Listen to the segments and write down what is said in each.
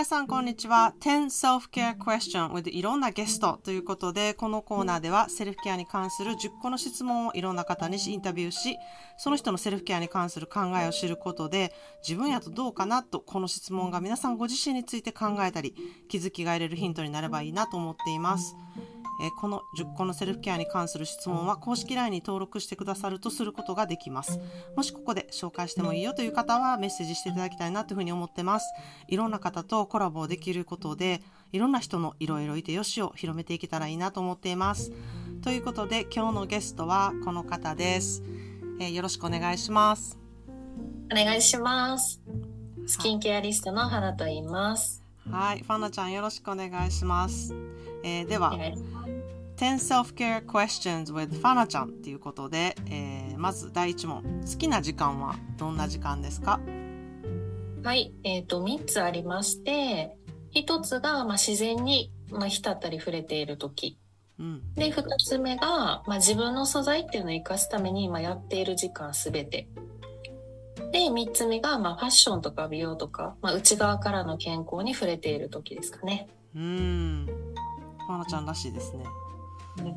皆さんこんにちは。10 Self-Care Question with いろんなゲストということで、このコーナーではセルフケアに関する10個の質問をいろんな方にインタビューし、その人のセルフケアに関する考えを知ることで、自分やとどうかなと、この質問が皆さんご自身について考えたり、気づきが得れるヒントになればいいなと思っています。えーこの10個のセルフケアに関する質問は公式 LINE に登録してくださるとすることができます。もしここで紹介してもいいよという方はメッセージしていただきたいなというふうに思ってます。いろんな方とコラボできることで、いろんな人のいろいろいてよしを広めていけたらいいなと思っています。ということで今日のゲストはこの方です。えーよろしくお願いします。お願いします。スキンケアリストの花と言います。はい、ファナちゃんよろしくお願いします。えーではお、願いします10 Self-Care Questions with ファナちゃんということで、えーまず第一問。好きな時間はどんな時間ですか？はい、えっ、と、3つありまして、1つが、まあ、自然に、まあ、浸ったり触れている時。うん。で、2つ目が、まあ、自分の素材っていうのを生かすために、まあ、やっている時間すべて。で、3つ目が、まあ、ファッションとか美容とか、まあ、内側からの健康に触れている時ですかね。うーん。ファナちゃんらしいですね。うん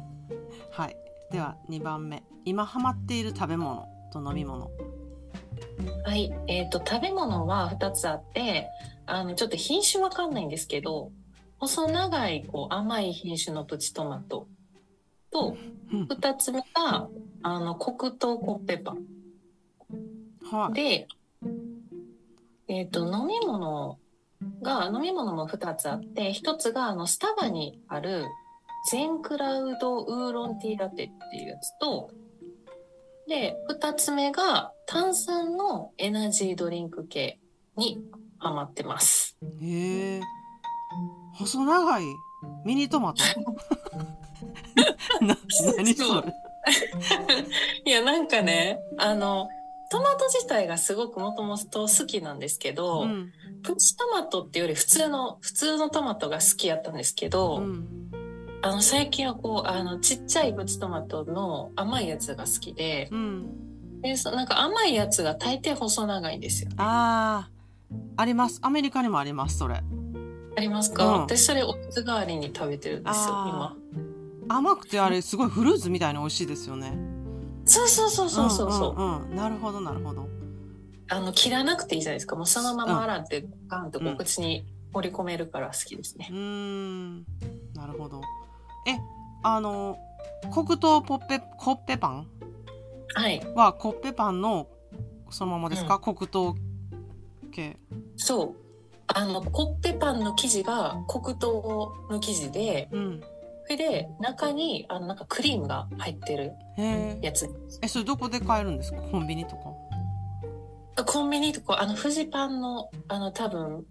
はい。では2番目。今ハマっている食べ物と飲み物。はい、えっ、と食べ物は2つあって、あのちょっと品種わかんないんですけど、細長いこう甘い品種のプチトマトと、うん2つ目があの黒糖コッペパンはい。で、えっ、と飲み物が飲み物も2つあって、1つがあのスタバにあるゼンクラウドウーロンティーラテっていうやつと、で、2つ目が炭酸のエナジードリンク系にハマってます。へえ。細長い？ミニトマト？な、何それ？いや、なんかね、あの、トマト自体がすごくもともと好きなんですけど、うん。プチトマトっていうより普通の、普通のトマトが好きやったんですけど、うん。あの、最近はこう、あの、ちっちゃいプチトマトの甘いやつが好きで、うん。で、そなんか甘いやつが大抵細長いんですよ。ああ、あります。アメリカにもあります、それ。ありますか、うん私それおつ代わりに食べてるんですよ、あ今。甘くてあれ、すごいフルーツみたいに美味しいですよね。そうそうそうそうそうそう。んうんうんなるほど、なるほど。あの、切らなくていいじゃないですか。もうそのまま洗って、ガンとこううん口に放り込めるから好きですねう。ーん。なるほど。え、あの、黒糖ポッペ、コッペパン？はい。はコッペパンのそのままですか、黒糖系。そう。あの、コッペパンの生地が黒糖の生地で、うん。それで中に、あの、なんかクリームが入ってる。やつ。え、それどこで買えるんですか？コンビニとか？コンビニとか、あの、フジパンの、あの、多分、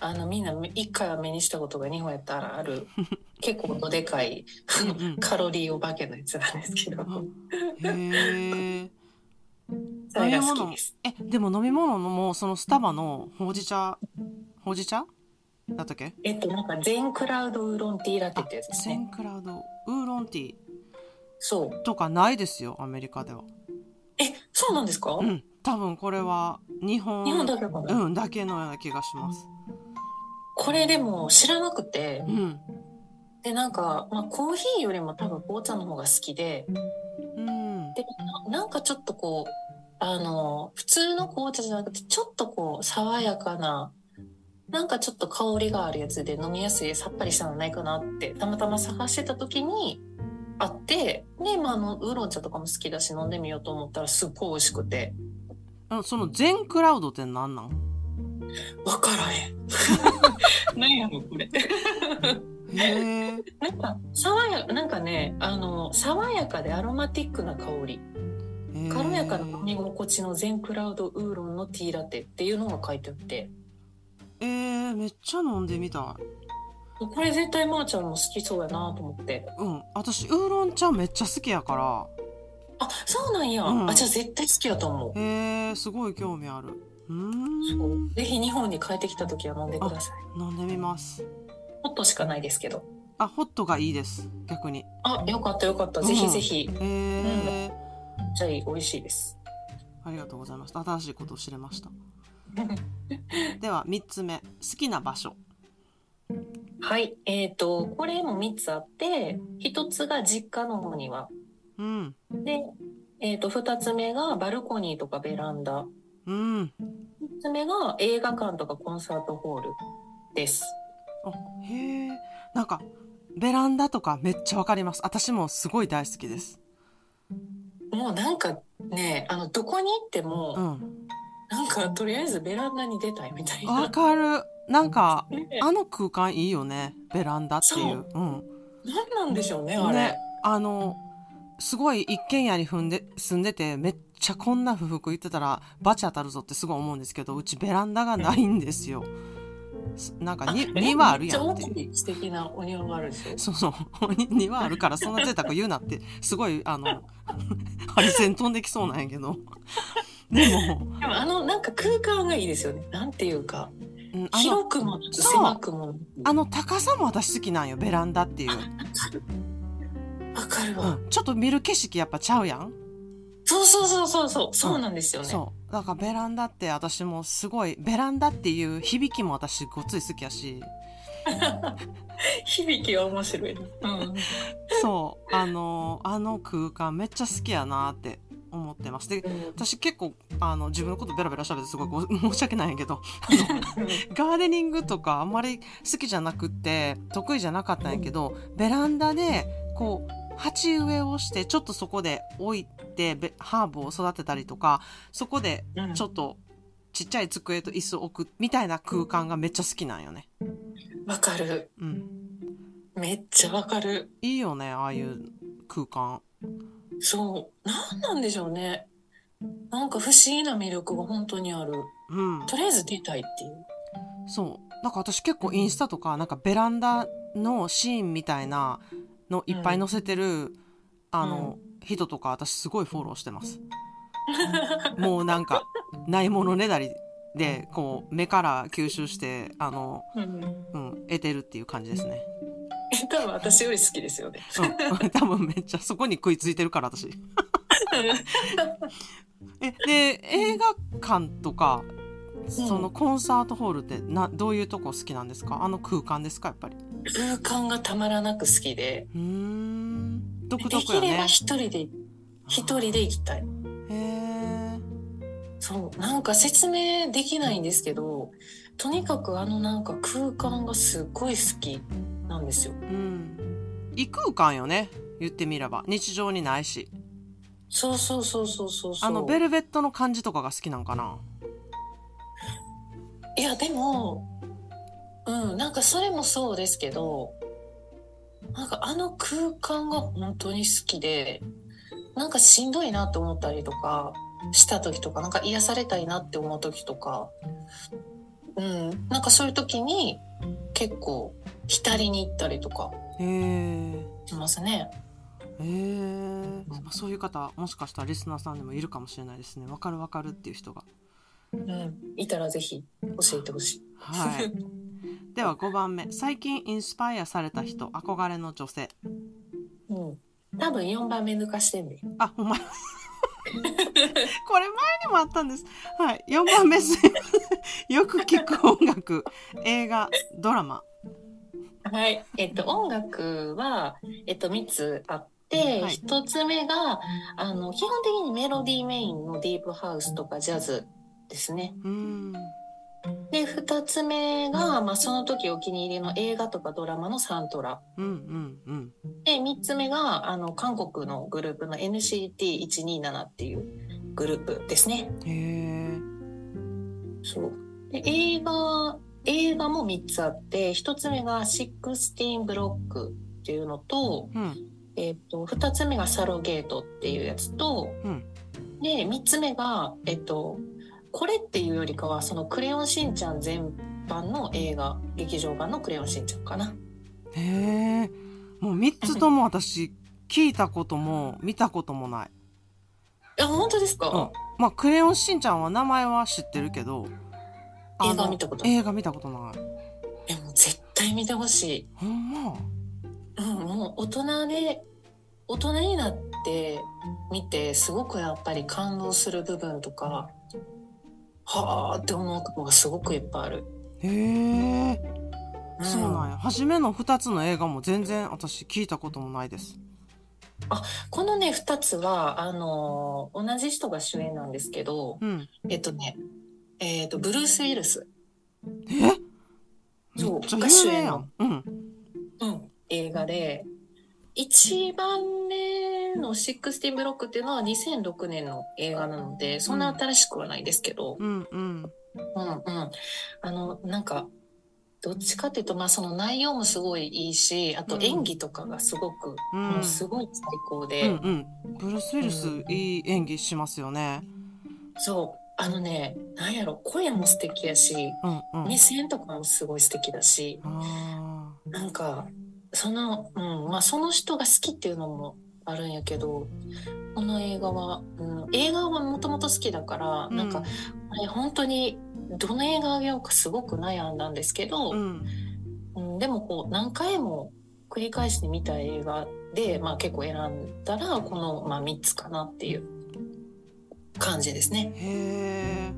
あの、みんな一回は目にしたことが日本やったらある、結構どでかい、カロリーお化けのやつなんですけど、へえ。それが好きです。え、でも飲み物のもそのスタバのほうじ茶、ほうじ茶だったっけ？えっと、なんか、ゼンクラウドウーロンティーラテってやつですね。クラウドウーロンティーそう。とかないですよ、アメリカでは。え、そうなんですか、うん。多分これは日本、日本だけかな、うん、だけのような気がします。これでも知らなくてう、ん。で、なんか、まあ、コーヒーよりも多分紅茶の方が好きで、うん。で、ななんかちょっとこう、あの、普通の紅茶じゃなくて、ちょっとこう、爽やかな、なんかちょっと香りがあるやつで飲みやすいさっぱりしたのないかなって、たまたま探してた時に、あって、で、まあ、あの、ウーロン茶とかも好きだし飲んでみようと思ったらすっごい美味しくて、あその全クラウドって何なん？わからへん。何やろ、これ。なんか、爽やか、なんかね、あの、爽やかでアロマティックな香り。軽やかな飲み心地の全クラウドウーロンのティーラテっていうのが書いてあって、えー、めっちゃ飲んでみたい。これ絶対まーちゃんも好きそうやなと思って。うん。私、ウーロン茶めっちゃ好きやから。あ、そうなんや。うんあ、じゃあ絶対好きやと思う。へえ、すごい興味ある。うーん。ぜひ日本に帰ってきた時は飲んでください。飲んでみます。ホットしかないですけど。あ、ホットがいいです。逆に。あ、よかったよかった。ぜひぜひ。へえ、じゃあ美味しいです。ありがとうございました。新しいことを知れました。では、三つ目。好きな場所。はい。えっ、と、これも3つあって、1つが実家のお庭。うん。で、えっ、と、2つ目がバルコニーとかベランダ。うん。3つ目が映画館とかコンサートホールです。あへえ。なんか、ベランダとかめっちゃわかります。私もすごい大好きです。もうなんかね、あの、どこに行っても、うん。なんかとりあえずベランダに出たいみたいわな。かる。なんか、ねあの空間いいよね。ベランダっていう。うん。何なんでしょうね、あれ。ね、あの、すごい一軒家に踏んで、住んでて、めっちゃこんな不服言ってたら、バチ当たるぞってすごい思うんですけど、うちベランダがないんですよ。すなんか庭あるやんって素敵なお庭があるでしょ？そうそう。に 庭あるから、そんな贅沢言うなって、すごい、あの、ハリセン飛んできそうなんやけど。でも、でもあのなんか空間がいいですよね。なんていうか、うん広くも狭くも。あの高さも私好きなんよ、ベランダっていう。わかるわ。うん。ちょっと見る景色やっぱちゃうやんそうそうそうそうそう、そうなんですよね。そう。だからベランダって私もすごい、ベランダっていう響きも私ごっつい好きやし、響きは面白いね。うん。そう、あの、あの空間めっちゃ好きやなって思ってます。で、私結構、あの、自分のことベラベラ喋ってすごいご申し訳ないんやけど、ガーデニングとかあんまり好きじゃなくって、得意じゃなかったんやけど、ベランダで、こう、鉢植えをして、ちょっとそこで置いて、べハーブを育てたりとか、そこでうんちょっとちっちゃい机と椅子を置くみたいな空間がめっちゃ好きなんよね。わかる。うん。めっちゃわかる。いいよね、ああいう空間。そう。なんなんでしょうね。なんか不思議な魅力が本当にある。うん。とりあえず出たいっていう。そう。なんか私結構インスタとか、なんかベランダのシーンみたいなのいっぱい載せてる、あの、人とか私すごいフォローしてます。もうなんか、ないものねだりで、こう、目から吸収して、あの、うん。うん、得てるっていう感じですね。多分私より好きですよね。うん。多分めっちゃそこに食いついてるから私。え、で、映画館とか、そのコンサートホールってな、どういうとこ好きなんですか？あの空間ですかやっぱり？空間がたまらなく好きで、うーん。独で特よねきれば。一人で、一人で行きたい。へえ。そう、なんか説明できないんですけど、とにかくあのなんか空間がすっごい好きなんですよ。うん。異空間よね。言ってみれば。日常にないし。そうそうそうそうそうそう。あの、ベルベットの感じとかが好きなんかな？いや、でも、うん、なんかそれもそうですけど、なんかあの空間が本当に好きで、なんかしんどいなって思ったりとかした時とか、なんか癒されたいなって思う時とか、うん、なんかそういう時に結構浸りに行ったりとか。しますね。へえ。そういう方、もしかしたらリスナーさんでもいるかもしれないですね。わかるわかるっていう人が。うん、いたらぜひ教えてほしい。はい。では5番目。最近インスパイアされた人、憧れの女性。うん。多分4番目抜かしてんね。あ、ほんまや。これ前にもあったんです。はい。4番目す。よく聞く音楽、映画、ドラマ。はい。えっと、音楽は、えっと、3つあって、はい1つ目が、あの、基本的にメロディーメインのディープハウスとかジャズですね。うーん。で、2つ目が、まあ、その時お気に入りの映画とかドラマのサントラ。うんうんうん。で、3つ目が、あの、韓国のグループの NCT127 っていうグループですね。へえ。そう。で、映画、映画も3つあって、1つ目が16ブロックっていうのと、うん。えっ、と、2つ目がサロゲートっていうやつと、うんで、3つ目が、えっ、と、これっていうよりかは、そのクレヨンしんちゃん全般の映画、劇場版のクレヨンしんちゃんかな。へえ。もう3つとも私、聞いたことも見たこともない。あ、本当ですか、うん。まあ、クレヨンしんちゃんは名前は知ってるけど、映画見たことない映画見たことない。え、もう絶対見てほしい。ほんま？うん、もう大人で、大人になって見て、すごくやっぱり感動する部分とか、はあって思うとこがすごくいっぱいある。へえ。そうなんや。初めの2つの映画も全然私聞いたこともないです。このね2つはあのー同じ人が主演なんですけどうん。えっとねえっとブルース・ウィルス、え？そうめっちゃ有名やん。うん。うん、映画で一番目の「シックスティン・ブロック」っていうのは2006年の映画なのでそんな新しくはないですけど、うんうん。うんうん、あのなんかどっちかっていうと、まあ、その内容もすごいいいしあと演技とかがすごく、うん。もうすごい最高うで、んうん。ブルース・ウィルス、いい演技しますよね。そう。あのねなんやろ声も素敵やしうんうん。目線とかもすごい素敵だし。あなんかその,、うん。まあ、その人が好きっていうのもあるんやけどこの映画は、うん、映画はもともと好きだから、ーなんか、あれ本当にどの映画あげようかすごく悩んだんですけど、うん。うん、でもこう何回も繰り返して見た映画で、まあ、結構選んだらこの、まあ、3つかなっていう感じですね。へえ。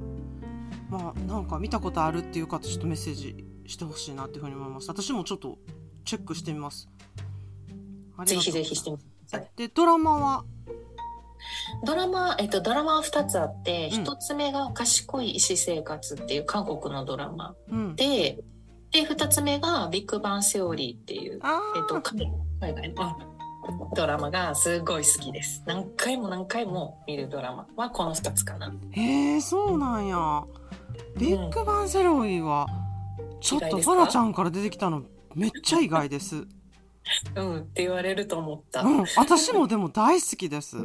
まあなんか見たことあるっていう方ちょっとメッセージしてほしいなっていうふうに思います。私もちょっとチェックしてみます。ぜひぜひしてみて。でドラマは？ドラマ、えっと、ドラマは2つあって、うん1つ目が賢い医師生活っていう韓国のドラマうん。で、で、2つ目がビッグバンセオリーっていう、あえっと、海外のドラマがすごい好きです。何回も何回も見るドラマはこの2つかな。へえそうなんや。ビッグバンセロイはちょっとファナちゃんから出てきたのめっちゃ意外です。うんって言われると思った。うん、私もでも大好きです。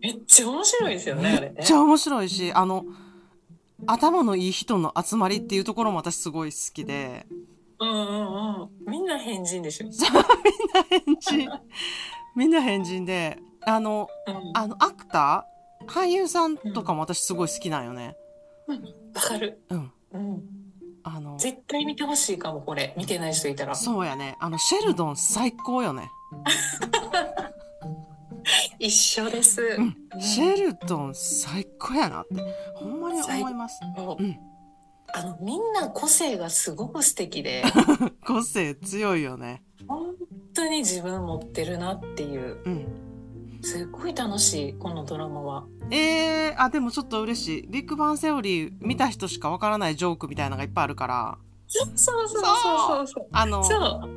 めっちゃ面白いですよね、あれねめっち。ゃ面白いし、あの、頭のいい人の集まりっていうところも私すごい好きで、うんうんうん。みんな変人でしょ。変人、みんな変人で、あの、うんあの、アクター俳優さんとかも私すごい好きなんよね。わかる。うん。うん。あの、絶対見てほしいかも、これ。見てない人いたら。そうやね。あの、シェルドン最高よね。一緒です。うんうんシェルドン最高やなって、ほんまに思います。うん。あの、みんな個性がすごく素敵で、個性強いよね。本当に自分持ってるなっていう、うん。すごい楽しい、このドラマは。えー、あ、でもちょっと嬉しい。ビッグバンセオリー見た人しかわからないジョークみたいなのがいっぱいあるから、そうそうそうそうそう。あの、そう。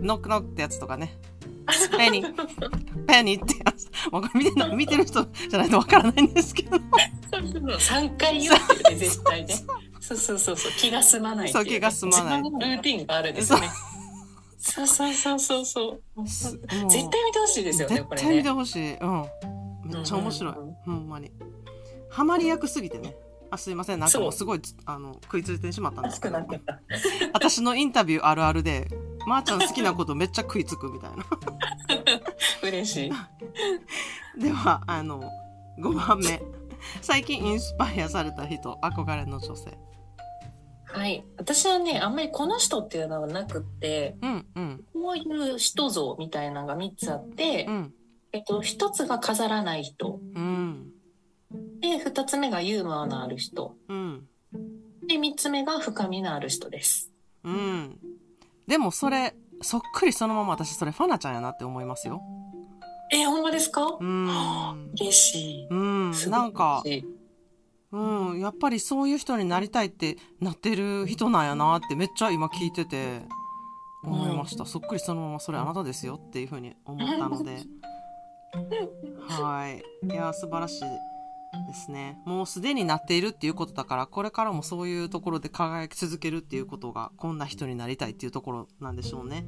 ノックノックってやつとかね。ペニー、ペニーってやつ。もうこれ見てる見てる人じゃないとわからないんですけど。3回言ってるね、絶対ね。そうそうそうそう、気が済まないそう気が済まないルーティンがあるんですよね。そうそうそうそうそう。す絶対見てほしいですよね、絶対見てね。ほしい。うん。めっちゃ面白い。うんうんうんほんまに。ハマり役すぎてね。あ、すいません。なんかもうすごい、あの、食いついてしまったんですけど。私のインタビューあるあるで、まー、ちゃん好きなことめっちゃ食いつくみたいな。嬉しい。では、あの、5番目。最近インスパイアされた人、憧れの女性。はい。私はね、あんまりこの人っていうのはなくって、うん、うん、こういう人像みたいなのが3つあって、うん、えっと、1つが飾らない人。うん、で、2つ目がユーモアのある人。うん、で、3つ目が深みのある人です。うん。でもそれ、そっくりそのまま私それファナちゃんやなって思いますよ。えー、ほんまですか？うん。嬉しい。うん、すごいなんか、嬉しいうん、やっぱりそういう人になりたいってなってる人なんやなってめっちゃ今聞いてて思いました、そっくりそのままそれあなたですよっていうふうに思ったので。はい。いや素晴らしいですね。もうすでになっているっていうことだからこれからもそういうところで輝き続けるっていうことがこんな人になりたいっていうところなんでしょうね。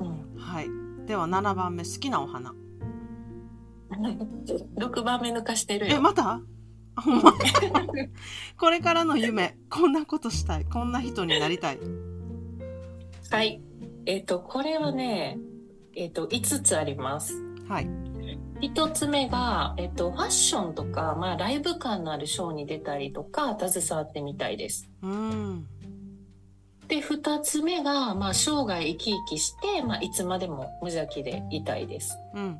うんはい。では7番目好きなお花。6番目抜かしてるえよ。また？あ ほんまこれからの夢こんなことしたいこんな人になりたいはい。えっ、と、これはね、えっ、と、5つあります。はい1つ目が、えっ、と、ファッションとか、まあ、ライブ感のあるショーに出たりとか、携わってみたいです。うんで、2つ目が、まあ、生涯生き生きして、まあ、いつまでも無邪気でいたいです。うん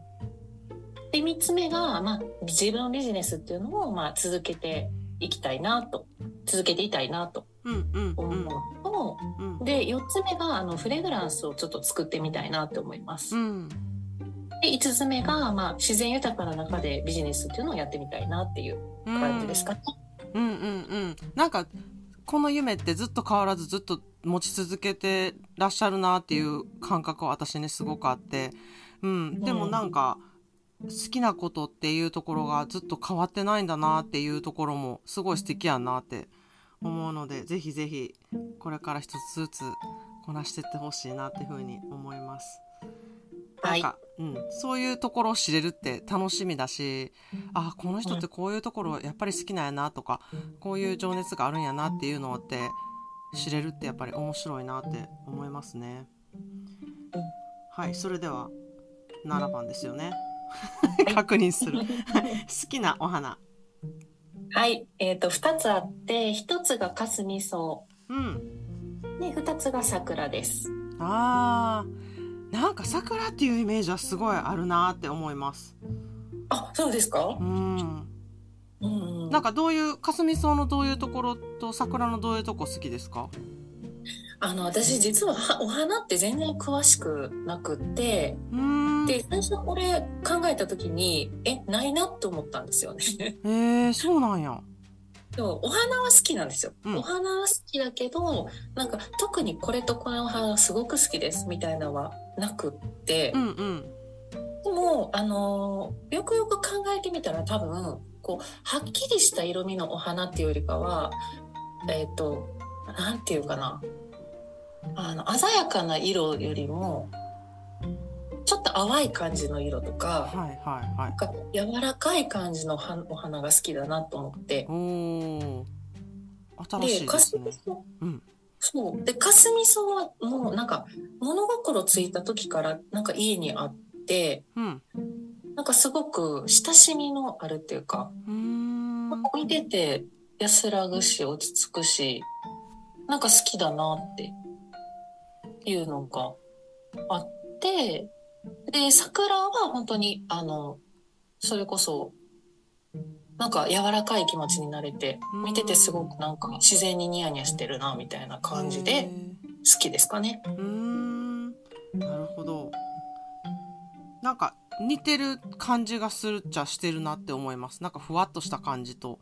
で、3つ目が、まあ、自分のビジネスっていうのを、まあ、続けていきたいなと、続けていたいなとうんうんうん。思うのと、のうん。で4つ目があのフレグランスをちょっと作ってみたいなって思います。うん。で5つ目が、まあ、自然豊かな中でビジネスっていうのをやってみたいなっていう感じですかね。うんうんうん。なんかこの夢ってずっと変わらずずっと持ち続けてらっしゃるなっていう感覚は私ねすごくあって、うん、でもなんか好きなことっていうところがずっと変わってないんだなっていうところもすごい素敵やなって思うのでぜひぜひこれから一つずつこなしていってほしいなっていうふうに思います。なんか、うん、そういうところを知れるって楽しみだしあこの人ってこういうところやっぱり好きなんやなとかこういう情熱があるんやなっていうのって知れるってやっぱり面白いなって思いますね。はいそれでは7番ですよね。確認する。好きなお花。はい、えっ、と2つあって1つがかすみそうん。で2つが桜です。あーなんか桜っていうイメージはすごいあるなって思います。あそうですか？う、ん。うんうん、なんかどういうかすみ草のどういうところと桜のどういうとこ好きですか？あの私実ははお花って全然詳しくなくって。で最初これ考えた時にえないなと思ったんですよね。えー、そうなんや。でもお花は好きなんですよ、うんお花は好きだけどなんか特にこれとこのお花すごく好きですみたいなのはなくって、うんうん。でもあのーよくよく考えてみたら多分こうはっきりした色味のお花っていうよりかはえっ、となんていうかなあの鮮やかな色よりもちょっと淡い感じの色とかはいはいはい。か柔らかい感じのはお花が好きだなと思って。おお。新しいかですね。すみそうん。そうでかすみそはもうなんか物心ついた時からなんか家にあってうん。なんかすごく親しみのあるっていうかうーん。見てて安らぐし落ち着くしなんか好きだなっていうのがあってで桜は本当にあのそれこそなんか柔らかい気持ちになれて見ててすごくなんか自然にニヤニヤしてるなみたいな感じへで好きですかね。ー。うーん。なるほど。なんか似てる感じがするっちゃしてるなって思います。なんかふわっとした感じと、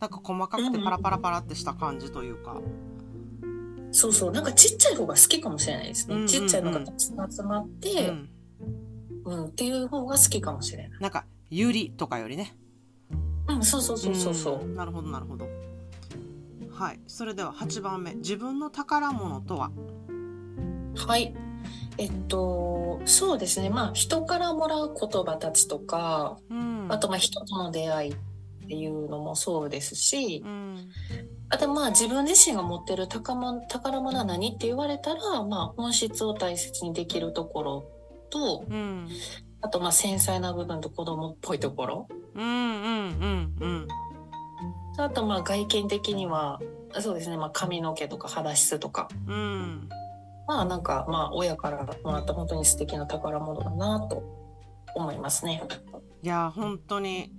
なんか細かくてパラパラパラってした感じというか。そうそうなんかちっちゃい方が好きかもしれないですね。うんうんうんちっちゃいのがたくさん集まっうて、ん。うんっていう方が好きかもしれない。なんかユリとかよりね。うんそうそうそうそうそう。んなるほどなるほど。はい。それでは8番目。自分の宝物とは？はい。えっと、そうですね。まあ、人からもらう言葉たちとか、うん。あと、まあ、人との出会いっていうのもそうですしう、ん。あと、まあ、自分自身が持ってる宝物宝物は何って言われたら、まあ、本質を大切にできるところと、うん。あと、まあ、繊細な部分と子供っぽいところ。うんうんうんうん。あと、まあ、外見的には、そうですね。まあ、髪の毛とか肌質とか。うん。まあ、なんか、まあ、親からもらった本当に素敵な宝物だなと思いますね。いや本当に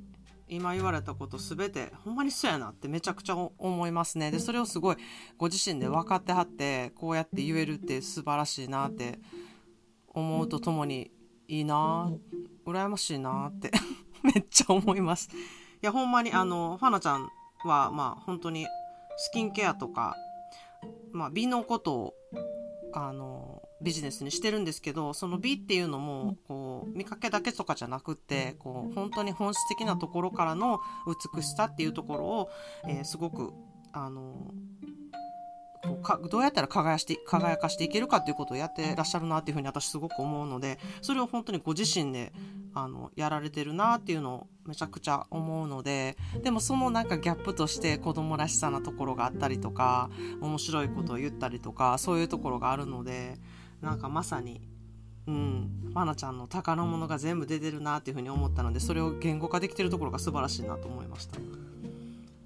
今言われたことすべてほんまにそうやなってめちゃくちゃ思いますね。でそれをすごいご自身で分かってはってこうやって言えるって素晴らしいなって思うとともにいいな羨ましいなって めっちゃ思います。いやほんまにあのファナちゃんはまあ本当にスキンケアとか、まあ、美のことをあのビジネスにしてるんですけどその美っていうのもこう見かけだけとかじゃなくってこう本当に本質的なところからの美しさっていうところを、えーすごくあのこうかどうやったら輝して輝かしていけるかっていうことをやってらっしゃるなっていうふうに私すごく思うのでそれを本当にご自身であのやられてるなっていうのをめちゃくちゃ思うのででもそのなんかギャップとして子供らしさなところがあったりとか面白いことを言ったりとかそういうところがあるのでなんかまさに。うん、まなちゃんの宝物が全部出てるなっていうふうに思ったのでそれを言語化できてるところが素晴らしいなと思いました。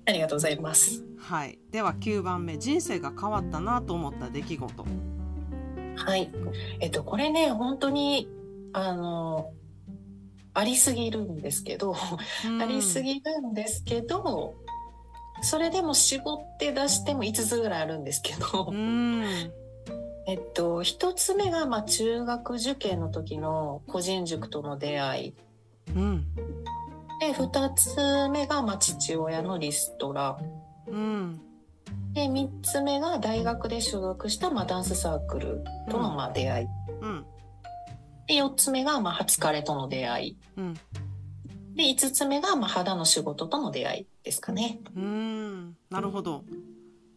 ありがとうございます。はい、では9番目人生が変わったなと思った出来事。はい。えっと、これね、本当に、あの、ありすぎるんですけど、ありすぎるんですけど、それでも絞って出しても5つぐらいあるんですけど、うんえっと、1つ目がまあ中学受験の時の個人塾との出会い。うんで、2つ目がまあ父親のリストラ。うんで、3つ目が大学で所属したまあダンスサークルとのまあ出会い。うんで、4つ目がまあ初彼との出会い。うんで、5つ目がまあ肌の仕事との出会いですかね。うんなるほど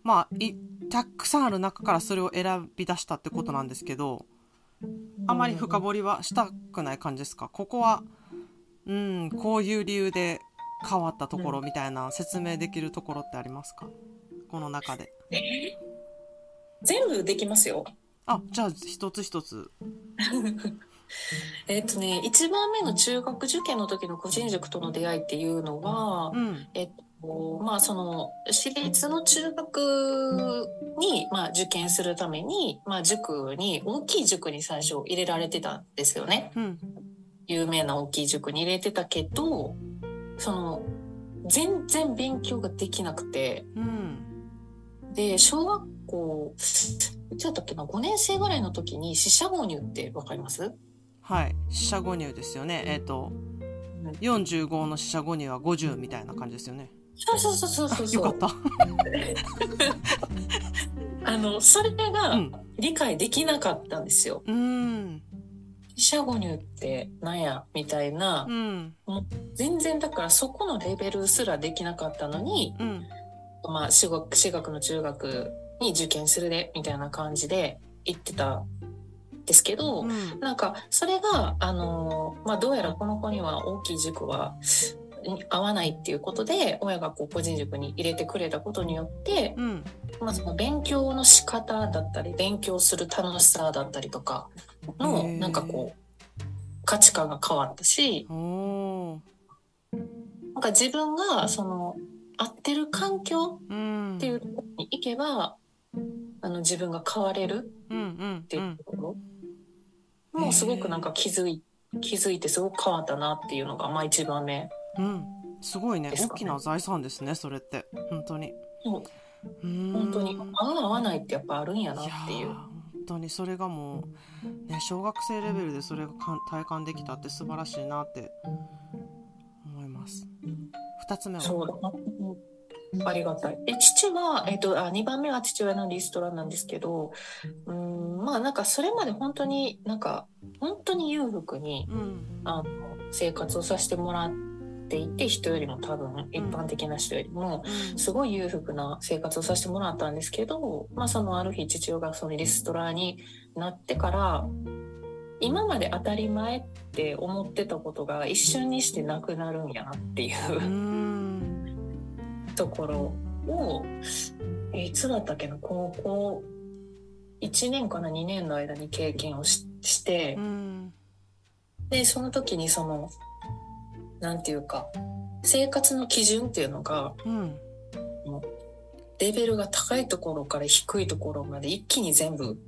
まあいたくさんある中からそれを選び出したってことなんですけどあまり深掘りはしたくない感じですか？ここはうんこういう理由で変わったところみたいな説明できるところってありますか？この中で。全部できますよ。あじゃあ一つ一つ。えっとね、1番目の中学受験の時の個人塾との出会いっていうのは、うん。えっと、まあその私立の中学に、まあ、受験するために、まあ、塾に大きい塾に最初入れられてたんですよね。うん。有名な大きい塾に入れてたけどその全然勉強ができなくて。うん。で小学校いつだったっけな？5年生ぐらいの時に四捨五入ってわかります？はい。四捨五入ですよね。えっ、と45の四捨五入は50みたいな感じですよねそうそうそうそうそう。よかった。あのそれうがん。理解できなかったんですよ。うん。四捨五入ってなんやみたいなうん。全然だからそこのレベルすらできなかったのに、うん。まあ、私学私学の中学に受験するでみたいな感じで言ってたんですけど、うん。なんかそれがあのまあどうやらこの子には大きい塾は合わないっていうことで親がこう個人塾に入れてくれたことによって、うん。まあ、その勉強の仕方だったり勉強する楽しさだったりとかのなんかこう価値観が変わったしなんか自分がその合ってる環境うん。っていうところに行けばあの自分が変われるうんうんってういうんところもうすごくなんか気づい気づいてすごく変わったなっていうのがまあ一番目。うん。すごいね。ね。大きな財産ですねそれって。本当に。そう。本本当に。合う合わないってやっぱあるんやなっていう。本当にそれがもう、ね、小学生レベルでそれが体感できたって素晴らしいなって思います。二つ目は？ありがたい。で、父は、えっ、と、あ、2番目は父親のリストラなんですけど、うん、まあなんかそれまで本当になんか、本当に裕福に、うん。あの、生活をさせてもらっていて、人よりも多分、一般的な人よりも、うん。すごい裕福な生活をさせてもらったんですけど、まあそのある日父親がそのリストラになってから、今まで当たり前って思ってたことが一瞬にしてなくなるんやなっていうう。ん。ところを、えーいつだったっけな高校1年かな2年の間に経験をししてうん。でその時にそのなんていうか生活の基準っていうのがうん。レベルが高いところから低いところまで一気に全部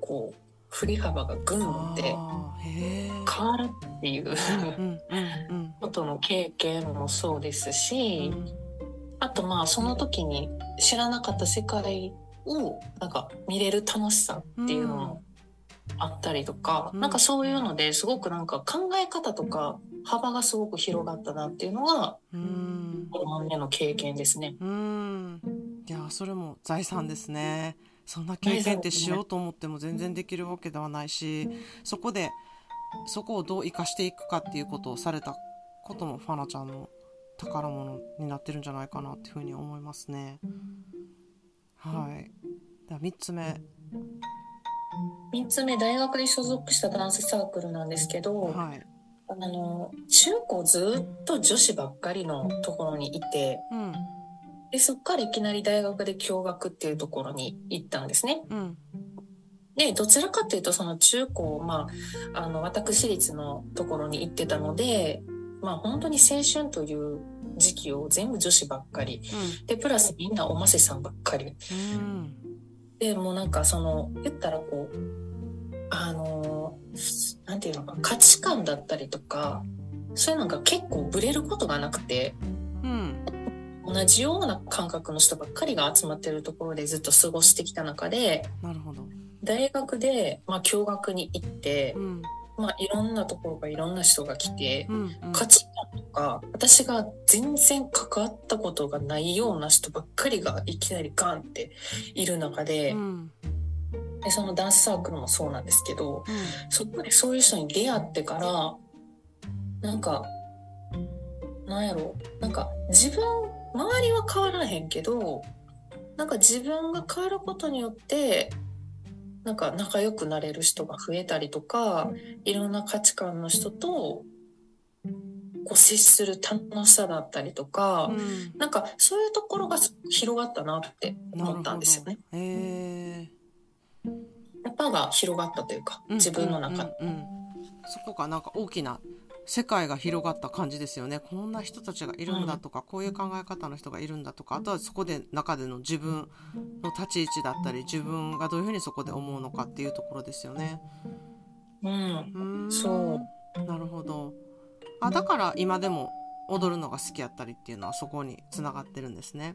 こう振り幅がグンって変わるっていう。うんうんことの経験もそうですうし、ん。あとまあその時に知らなかった世界をなんか見れる楽しさっていうのもあったりとか、うん。なんかそういうのですごくなんか考え方とか幅がすごく広がったなっていうのがうん。5番目の経験ですね。うん。いやそれも財産ですね。そんな経験ってしようと思っても全然できるわけではないしそこでそこをどう生かしていくかっていうことをされたこともファナちゃんの宝物になってるんじゃないかなっていうふうに思いますね。はい。では3つ目3つ目大学で所属したダンスサークルなんですけど、はい。あの中高ずっと女子ばっかりのところにいてうん。でそっからいきなり大学で共学っていうところに行ったんですね。うん。でどちらかというとその中高、まあ、あの私立のところに行ってたので、まあ、本当に青春という時期を全部女子ばっかり。でプラスみんなおませさんばっかり。うんでもうなんかその言ったらこうあのなんていうのか価値観だったりとかそういうのが結構ブレることがなくてうんも同じような感覚の人ばっかりが集まってるところでずっと過ごしてきた中でなるほど。大学で、まあ、共学に行ってう、ん。まあ、いろんなところがいろんな人が来てう、ん。うん価値観とか私が全然関わったことがないような人ばっかりがいきなりガンっている中で,、うん。でそのダンスサークルもそうなんですけどそこでそういう人に出会ってからなんかなんやろなんか自分周りは変わらへんけどなんか自分が変わることによってなんか仲良くなれる人が増えたりとかいろんな価値観の人とこう接する楽しさだったりとか、うん。うん。なんかそういうところが広がったなって思ったんですよね。へえ。やっぱが広がったというか自分の中で。うんうんうんうんそこがなんか大きな世界が広がった感じですよねこんな人たちがいるんだとか、こういう考え方の人がいるんだとかあとはそこで中での自分の立ち位置だったり自分がどういうふうにそこで思うのかっていうところですよね。うんうーんそうなるほどあだから今でも踊るのが好きやったりっていうのはそこにつながってるんですね。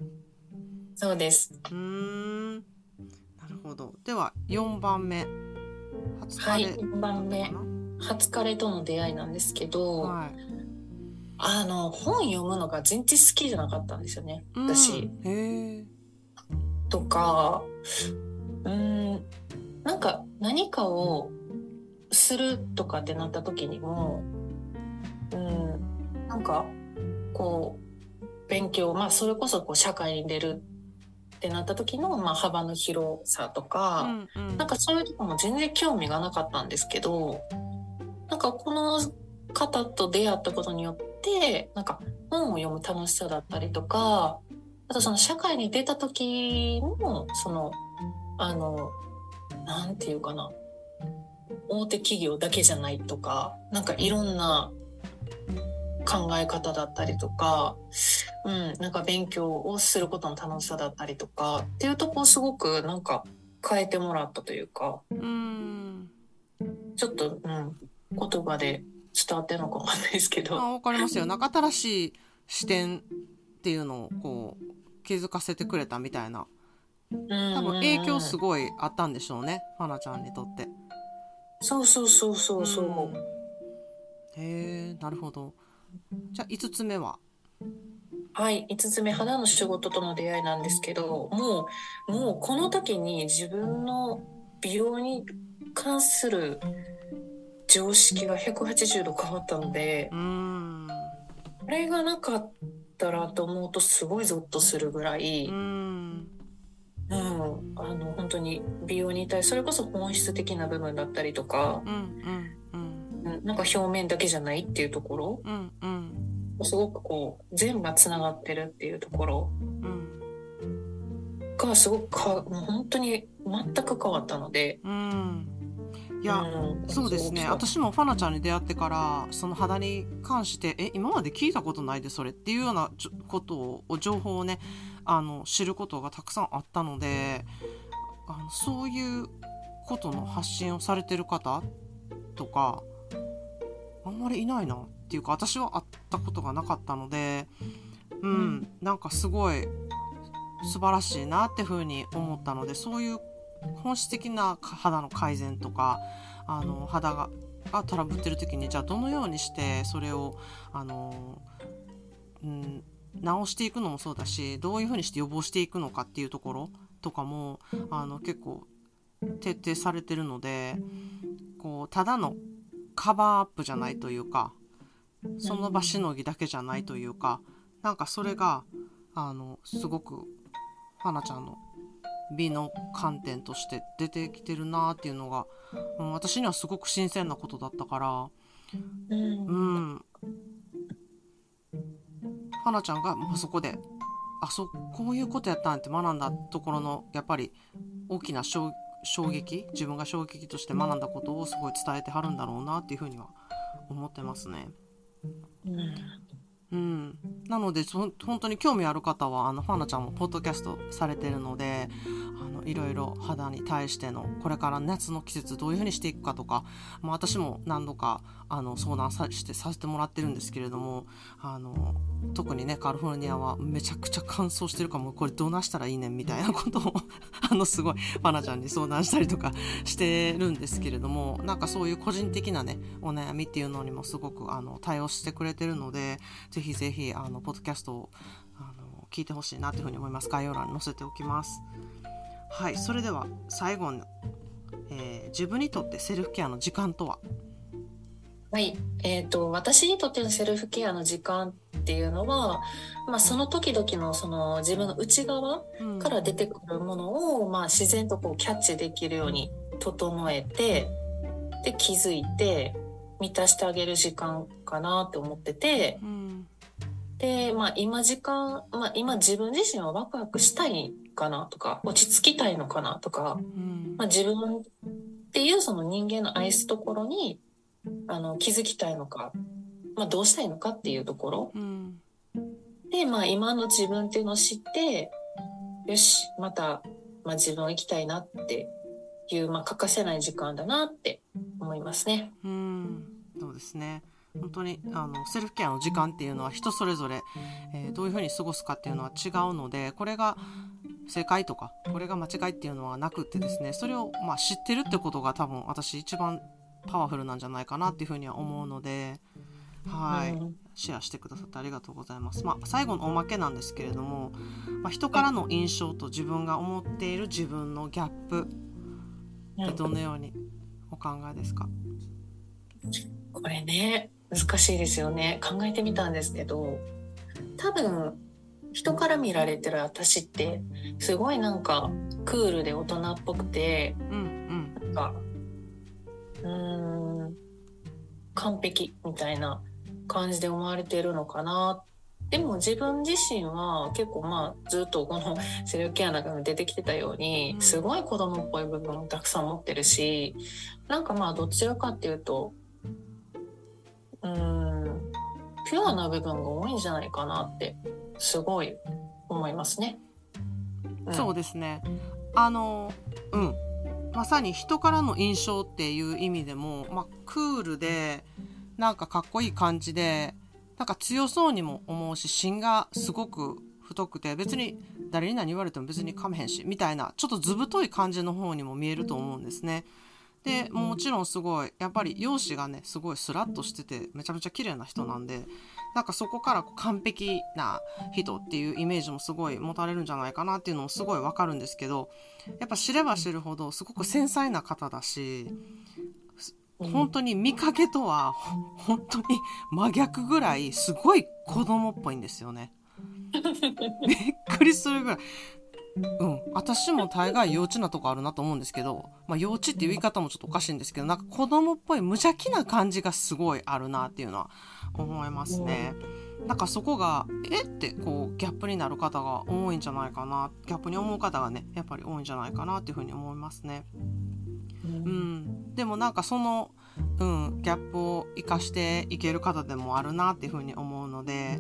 そうです。うーん。なるほど。では4番目。初はい、彼4番目。初彼との出会いなんですけど、はい。あの、本読むのが全然好きじゃなかったんですよね。私。うん。へえとか、うーん、なんか何かをするとかってなった時にも、うん、なんか、こう、勉強、まあそれこそこう社会に出るってなった時の、まあ幅の広さとか、うんうん。なんかそういうとこも全然興味がなかったんですけど、なんかこの方と出会ったことによって、なんか本を読む楽しさだったりとか、あとその社会に出た時の、その、あの、なんていうかな、大手企業だけじゃないとか、なんかいろんな考え方だったりとか、うん、なんか勉強をすることの楽しさだったりとか、っていうとこをすごくなんか変えてもらったというか、うん。ちょっと、うん、言葉で伝わってるのかわかんないですけど、あわかりますよ。なんか新しい視点っていうのをこう気づかせてくれたみたいな。多多分影響すごいあったんでしょうね花ちゃんにとって。そうそうそうそうそう。ん。へえなるほどじゃあ5つ目は？はい、5つ目、肌の仕事との出会いなんですけど、もう、もうこの時に自分の美容に関する常識が180度変わったのでこれがなかったらと思うとすごいゾッとするぐらい、うーん。うん、あの、本当に美容に対するそれこそ本質的な部分だったりとか、うんうん、なんか表面だけじゃないっていうところ、うんうん。すごくこう、全部が繋がってるっていうところ。うんがすごくか、もう本当に全く変わったので、うん。いや、うん。そうですね。私もファナちゃんに出会ってからその肌に関してえ今まで聞いたことないでそれっていうようなことを情報をねあの知ることがたくさんあったのであのそういうことの発信をされてる方とかあんまりいないなっていうか私は会ったことがなかったのでうん、うん。なんかすごい素晴らしいなってふうに思ったのでそういう本質的な肌の改善とかあの肌ががトラブってる時にじゃあどのようにしてそれをあの、うん、直していくのもそうだしどういうふうにして予防していくのかっていうところとかもあの結構徹底されてるのでこうただのカバーアップじゃないというかその場しのぎだけじゃないというかなんかそれがあのすごく花ちゃんの美の観点として出てきてるなっていうのが、うん、私にはすごく新鮮なことだったからうん。花ちゃんがまあそこであそうこういうことやったんって学んだところのやっぱり大きな衝衝撃自分が衝撃として学んだことをすごい伝えてはるんだろうなっていうふうには思ってますね。うん。うん、なのでそ本当に興味ある方はあのファナちゃんもポッドキャストされてるのであのいろいろ肌に対してのこれから夏の季節どういうふうにしていくかとか、まあ、私も何度かあの相談さしてさせてもらってるんですけれどもあの特にねカリフォルニアはめちゃくちゃ乾燥してるかもこれどうなしたらいいねんみたいなことを あのすごいパナちゃんに相談したりとかしてるんですけれどもなんかそういう個人的なねお悩みっていうのにもすごくあの対応してくれてるのでぜひぜひあのポッドキャストをあの聞いてほしいなというふうに思います。概要欄に載せておきます。はいそれでは最後の、えー、自分にとってセルフケアの時間とは？はい、えーと、私にとってのセルフケアの時間っていうのは、まあ、その時々のその自分の内側から出てくるものを、まあ、自然とこうキャッチできるように整えてで気づいて満たしてあげる時間かなって思ってて、うん、で、まあ、今時間、まあ、今自分自身はワクワクしたいかなとか落ち着きたいのかなとか、うん、まあ、自分っていうその人間の愛すところにあの気づきたいのか、まあ、どうしたいのかっていうところ、うん、で、まあ、今の自分っていうのを知ってよしまた、まあ、自分を生きたいなっていう、まあ、欠かせない時間だなって思いますね。うん。そうですね。本当にあのセルフケアの時間っていうのは人それぞれ、えー、どういうふうに過ごすかっていうのは違うのでこれが正解とかこれが間違いっていうのはなくってですねそれをまあ知ってるってことが多分私一番パワフルなんじゃないかなっていうふうには思うので、はい、シェアしてくださってありがとうございます。まあ、最後のおまけなんですけれども、まあ、人からの印象と自分が思っている自分のギャップってどのようにお考えですか？これね難しいですよね。考えてみたんですけど多分人から見られてる私ってすごいなんかクールで大人っぽくて、うんうん、なんかうん完璧みたいな感じで思われているのかなでも自分自身は結構まあずっとこの セルフケアなんかも出てきてたようにすごい子供っぽい部分をたくさん持ってるしなんかまあどちらかっていうとうんピュアな部分が多いんじゃないかなってすごい思いますね。うん、そうですね。あのうんまさに人からの印象っていう意味でも、まあ、クールでなんかかっこいい感じでなんか強そうにも思うし芯がすごく太くて別に誰に何言われても別にかめへんしみたいなちょっと図太い感じの方にも見えると思うんですね。でもちろんすごいやっぱり容姿がねすごいスラッとしててめちゃめちゃ綺麗な人なんでなんかそこから完璧な人っていうイメージもすごい持たれるんじゃないかなっていうのもすごいわかるんですけどやっぱ知れば知るほどすごく繊細な方だし本当に見かけとは本当に真逆ぐらいすごい子供っぽいんですよね。びっくりするぐらい。うん、私も大概幼稚なとこあるなと思うんですけど、まあ、幼稚っていう言い方もちょっとおかしいんですけどなんか子供っぽい無邪気な感じがすごいあるなっていうのは思いますね。なんかそこがえってこうギャップになる方が多いんじゃないかなギャップに思う方がねやっぱり多いんじゃないかなっていうふうに思いますね。うん、でもなんかその、うん、ギャップを生かしていける方でもあるなっていうふうに思うので。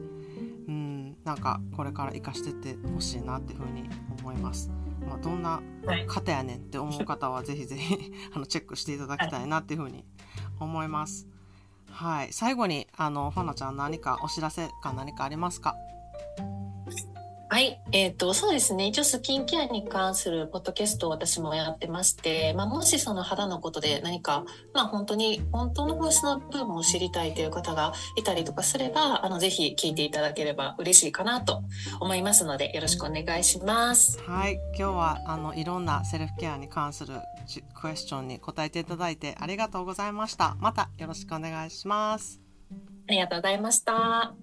なんかこれから生かしてってほしいなっていうふうに思います。まあ、どんな方やねんって思う方はぜひぜひ あのチェックしていただきたいなっていうふうに思います。はい、最後にあのファナちゃん何かお知らせか何かありますか？はい、えっ、ー、と、そうですね。一応スキンケアに関するポッドキャストを私もやってまして、まあ、もしその肌のことで何か、まあ、本当に、本当の本質の部分を知りたいという方がいたりとかすれば、あの、ぜひ聞いていただければ嬉しいかなと思いますので、よろしくお願いします。はい、今日は、あの、いろんなセルフケアに関するクエスチョンに答えていただいてありがとうございました。またよろしくお願いします。ありがとうございました。